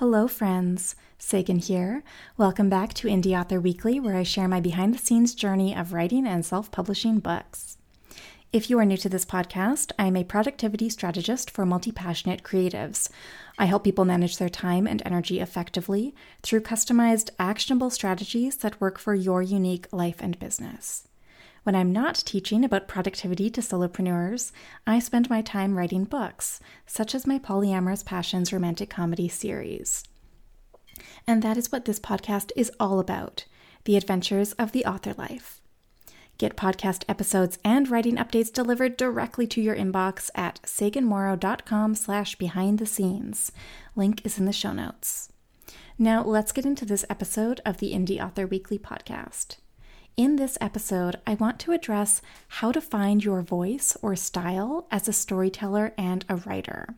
Hello, friends. Sagan here. Welcome back to Indie Author Weekly, where I share my behind the scenes journey of writing and self publishing books. If you are new to this podcast, I am a productivity strategist for multi passionate creatives. I help people manage their time and energy effectively through customized, actionable strategies that work for your unique life and business. When I'm not teaching about productivity to solopreneurs, I spend my time writing books, such as my Polyamorous Passions romantic comedy series. And that is what this podcast is all about the adventures of the author life. Get podcast episodes and writing updates delivered directly to your inbox at saganmorrow.com slash behind the scenes. Link is in the show notes. Now let's get into this episode of the Indie Author Weekly podcast. In this episode, I want to address how to find your voice or style as a storyteller and a writer.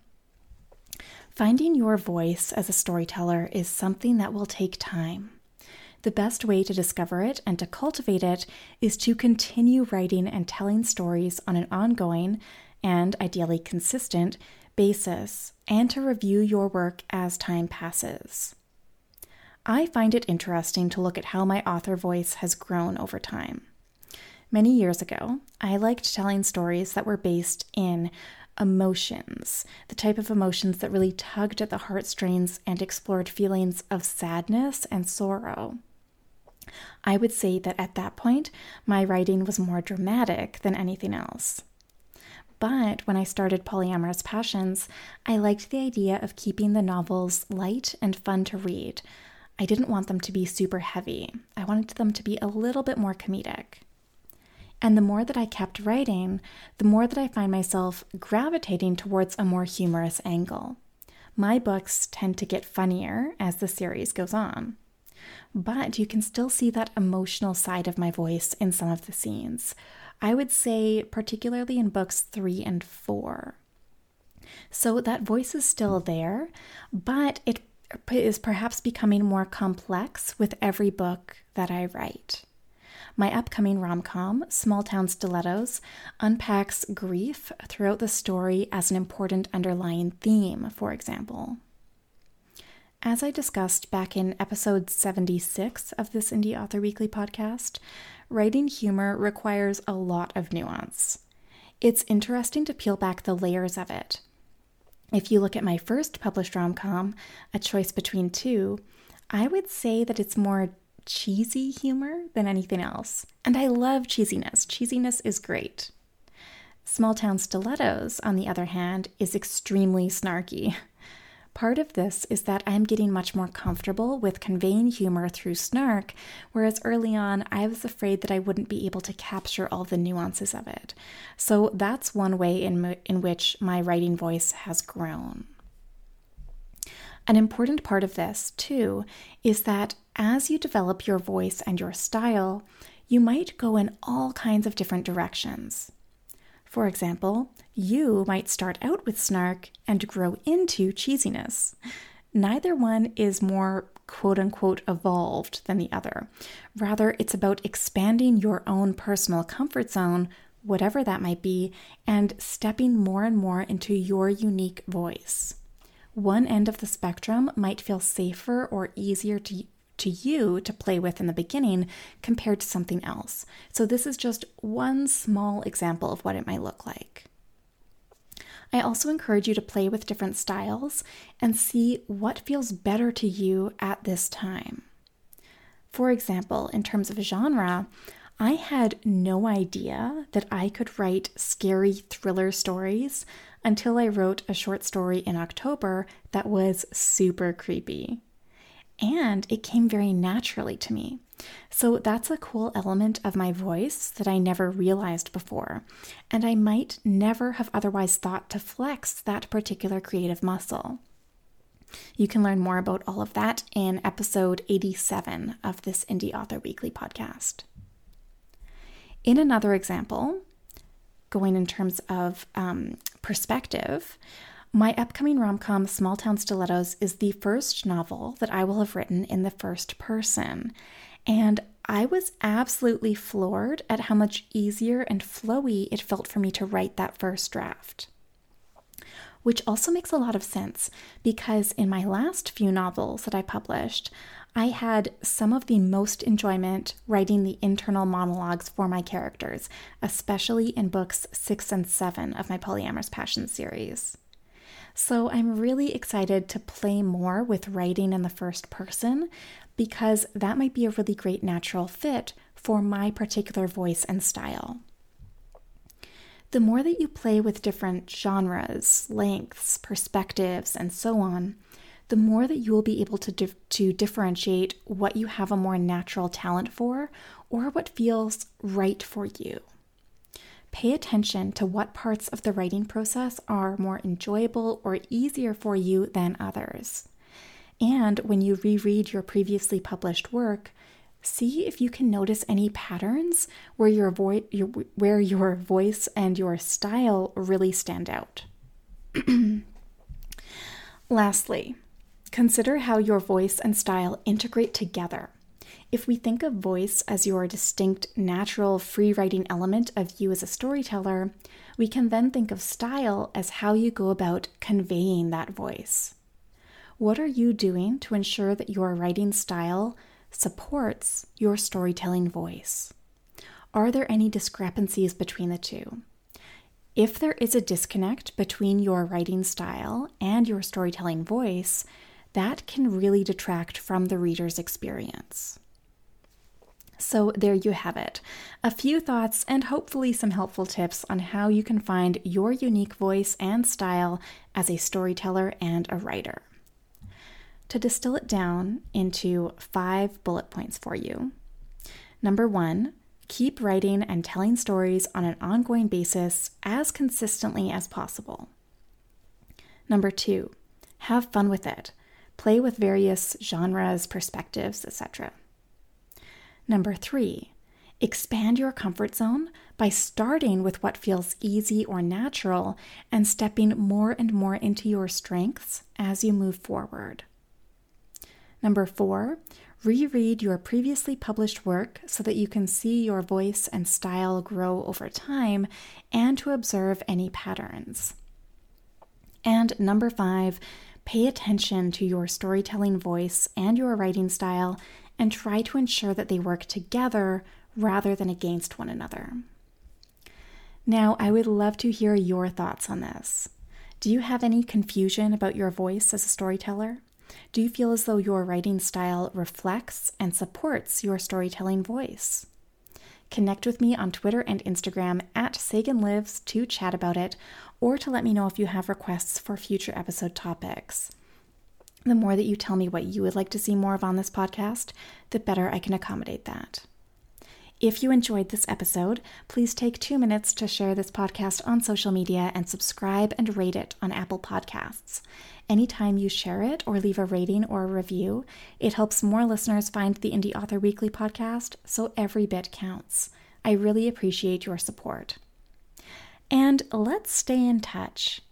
Finding your voice as a storyteller is something that will take time. The best way to discover it and to cultivate it is to continue writing and telling stories on an ongoing and ideally consistent basis, and to review your work as time passes. I find it interesting to look at how my author voice has grown over time. Many years ago, I liked telling stories that were based in emotions, the type of emotions that really tugged at the heartstrings and explored feelings of sadness and sorrow. I would say that at that point, my writing was more dramatic than anything else. But when I started Polyamorous Passions, I liked the idea of keeping the novels light and fun to read, I didn't want them to be super heavy. I wanted them to be a little bit more comedic. And the more that I kept writing, the more that I find myself gravitating towards a more humorous angle. My books tend to get funnier as the series goes on. But you can still see that emotional side of my voice in some of the scenes. I would say, particularly in books three and four. So that voice is still there, but it is perhaps becoming more complex with every book that I write. My upcoming rom com, Small Town Stilettos, unpacks grief throughout the story as an important underlying theme, for example. As I discussed back in episode 76 of this Indie Author Weekly podcast, writing humor requires a lot of nuance. It's interesting to peel back the layers of it if you look at my first published rom com, A Choice Between Two, I would say that it's more cheesy humor than anything else. And I love cheesiness. Cheesiness is great. Small Town Stilettos, on the other hand, is extremely snarky. Part of this is that I'm getting much more comfortable with conveying humor through snark, whereas early on I was afraid that I wouldn't be able to capture all the nuances of it. So that's one way in, in which my writing voice has grown. An important part of this, too, is that as you develop your voice and your style, you might go in all kinds of different directions. For example, you might start out with snark and grow into cheesiness. Neither one is more quote unquote evolved than the other. Rather, it's about expanding your own personal comfort zone, whatever that might be, and stepping more and more into your unique voice. One end of the spectrum might feel safer or easier to to you to play with in the beginning compared to something else. So, this is just one small example of what it might look like. I also encourage you to play with different styles and see what feels better to you at this time. For example, in terms of genre, I had no idea that I could write scary thriller stories until I wrote a short story in October that was super creepy and it came very naturally to me. So that's a cool element of my voice that I never realized before, and I might never have otherwise thought to flex that particular creative muscle. You can learn more about all of that in episode 87 of this Indie Author Weekly podcast. In another example, going in terms of um, perspective, my upcoming rom com, Small Town Stilettos, is the first novel that I will have written in the first person. And I was absolutely floored at how much easier and flowy it felt for me to write that first draft. which also makes a lot of sense because in my last few novels that I published, I had some of the most enjoyment writing the internal monologues for my characters, especially in books six and seven of my Polyamorous Passion series. So I'm really excited to play more with writing in the first person because that might be a really great natural fit for my particular voice and style. The more that you play with different genres, lengths, perspectives, and so on, the more that you will be able to, to differentiate what you have a more natural talent for or what feels right for you. Pay attention to what parts of the writing process are more enjoyable or easier for you than others. And when you reread your previously published work, see if you can notice any patterns where your, vo- your, where your voice and your style really stand out. Lastly, consider how your voice and style integrate together. If we think of voice as your distinct, natural, free writing element of you as a storyteller, we can then think of style as how you go about conveying that voice. What are you doing to ensure that your writing style supports your storytelling voice? Are there any discrepancies between the two? If there is a disconnect between your writing style and your storytelling voice, that can really detract from the reader's experience. So, there you have it a few thoughts and hopefully some helpful tips on how you can find your unique voice and style as a storyteller and a writer. To distill it down into five bullet points for you. Number one, keep writing and telling stories on an ongoing basis as consistently as possible. Number two, have fun with it. Play with various genres, perspectives, etc. Number three, expand your comfort zone by starting with what feels easy or natural and stepping more and more into your strengths as you move forward. Number four, reread your previously published work so that you can see your voice and style grow over time and to observe any patterns. And number five, pay attention to your storytelling voice and your writing style and try to ensure that they work together rather than against one another. Now, I would love to hear your thoughts on this. Do you have any confusion about your voice as a storyteller? Do you feel as though your writing style reflects and supports your storytelling voice? Connect with me on Twitter and Instagram at Sagan Lives to chat about it or to let me know if you have requests for future episode topics. The more that you tell me what you would like to see more of on this podcast, the better I can accommodate that. If you enjoyed this episode, please take two minutes to share this podcast on social media and subscribe and rate it on Apple Podcasts. Anytime you share it or leave a rating or a review, it helps more listeners find the Indie Author Weekly podcast, so every bit counts. I really appreciate your support. And let's stay in touch.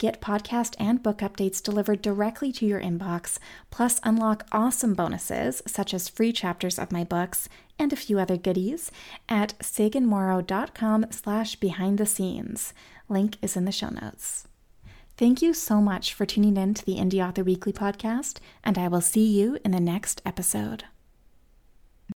Get podcast and book updates delivered directly to your inbox, plus unlock awesome bonuses such as free chapters of my books and a few other goodies at saganmorrow.com slash behind the scenes. Link is in the show notes. Thank you so much for tuning in to the Indie Author Weekly podcast, and I will see you in the next episode.